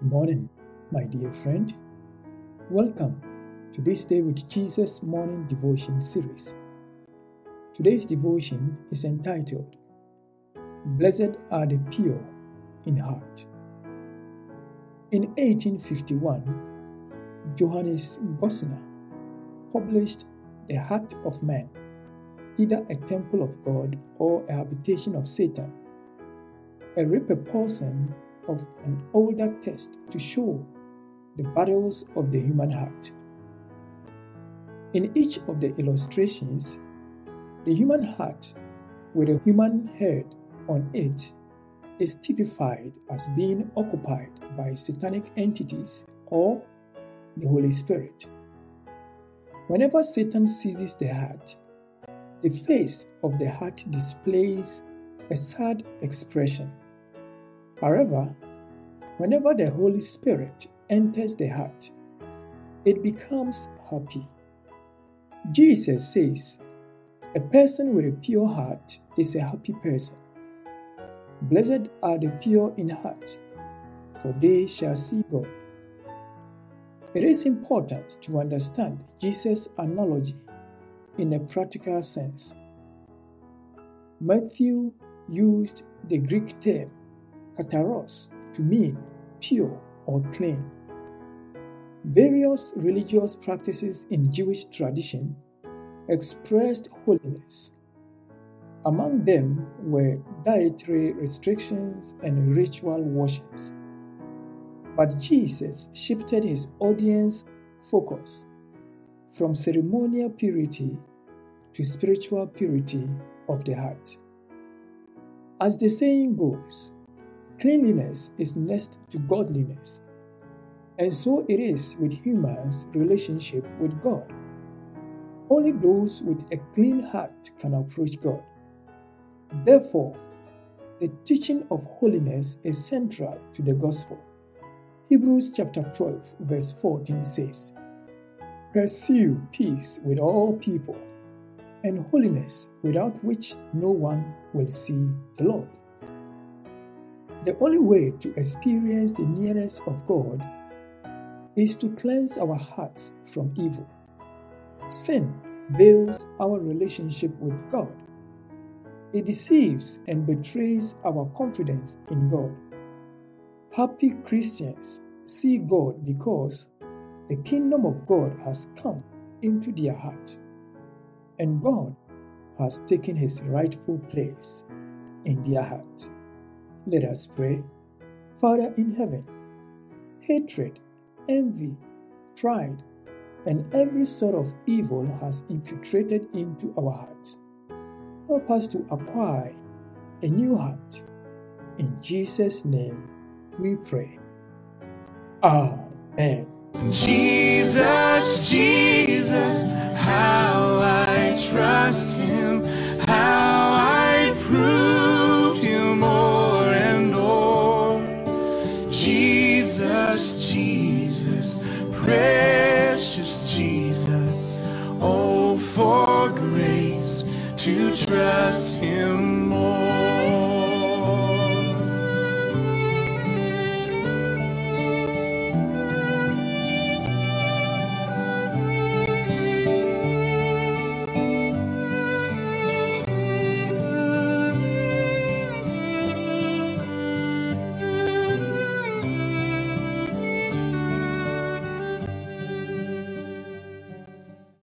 morning, my dear friend. Welcome to this Day with Jesus morning devotion series. Today's devotion is entitled Blessed are the pure in heart. In 1851, Johannes Gossner published The Heart of Man, either a temple of God or a habitation of Satan, a repurposing of an older test to show the battles of the human heart. In each of the illustrations, the human heart with a human head on it is typified as being occupied by satanic entities or the Holy Spirit. Whenever Satan seizes the heart, the face of the heart displays a sad expression. However, whenever the Holy Spirit enters the heart, it becomes happy. Jesus says, A person with a pure heart is a happy person. Blessed are the pure in heart, for they shall see God. It is important to understand Jesus' analogy in a practical sense. Matthew used the Greek term katharos to mean pure or clean. Various religious practices in Jewish tradition expressed holiness. Among them were dietary restrictions and ritual washings. But Jesus shifted his audience focus from ceremonial purity to spiritual purity of the heart. As the saying goes, Cleanliness is next to godliness. And so it is with humans' relationship with God. Only those with a clean heart can approach God. Therefore, the teaching of holiness is central to the gospel. Hebrews chapter 12, verse 14 says, Pursue peace with all people and holiness without which no one will see the Lord. The only way to experience the nearness of God is to cleanse our hearts from evil. Sin veils our relationship with God. It deceives and betrays our confidence in God. Happy Christians see God because the kingdom of God has come into their heart, and God has taken his rightful place in their heart. Let us pray. Father in heaven, hatred, envy, pride, and every sort of evil has infiltrated into our hearts. Help us to acquire a new heart. In Jesus' name we pray. Amen. Jesus, Jesus, how I trust him, to trust him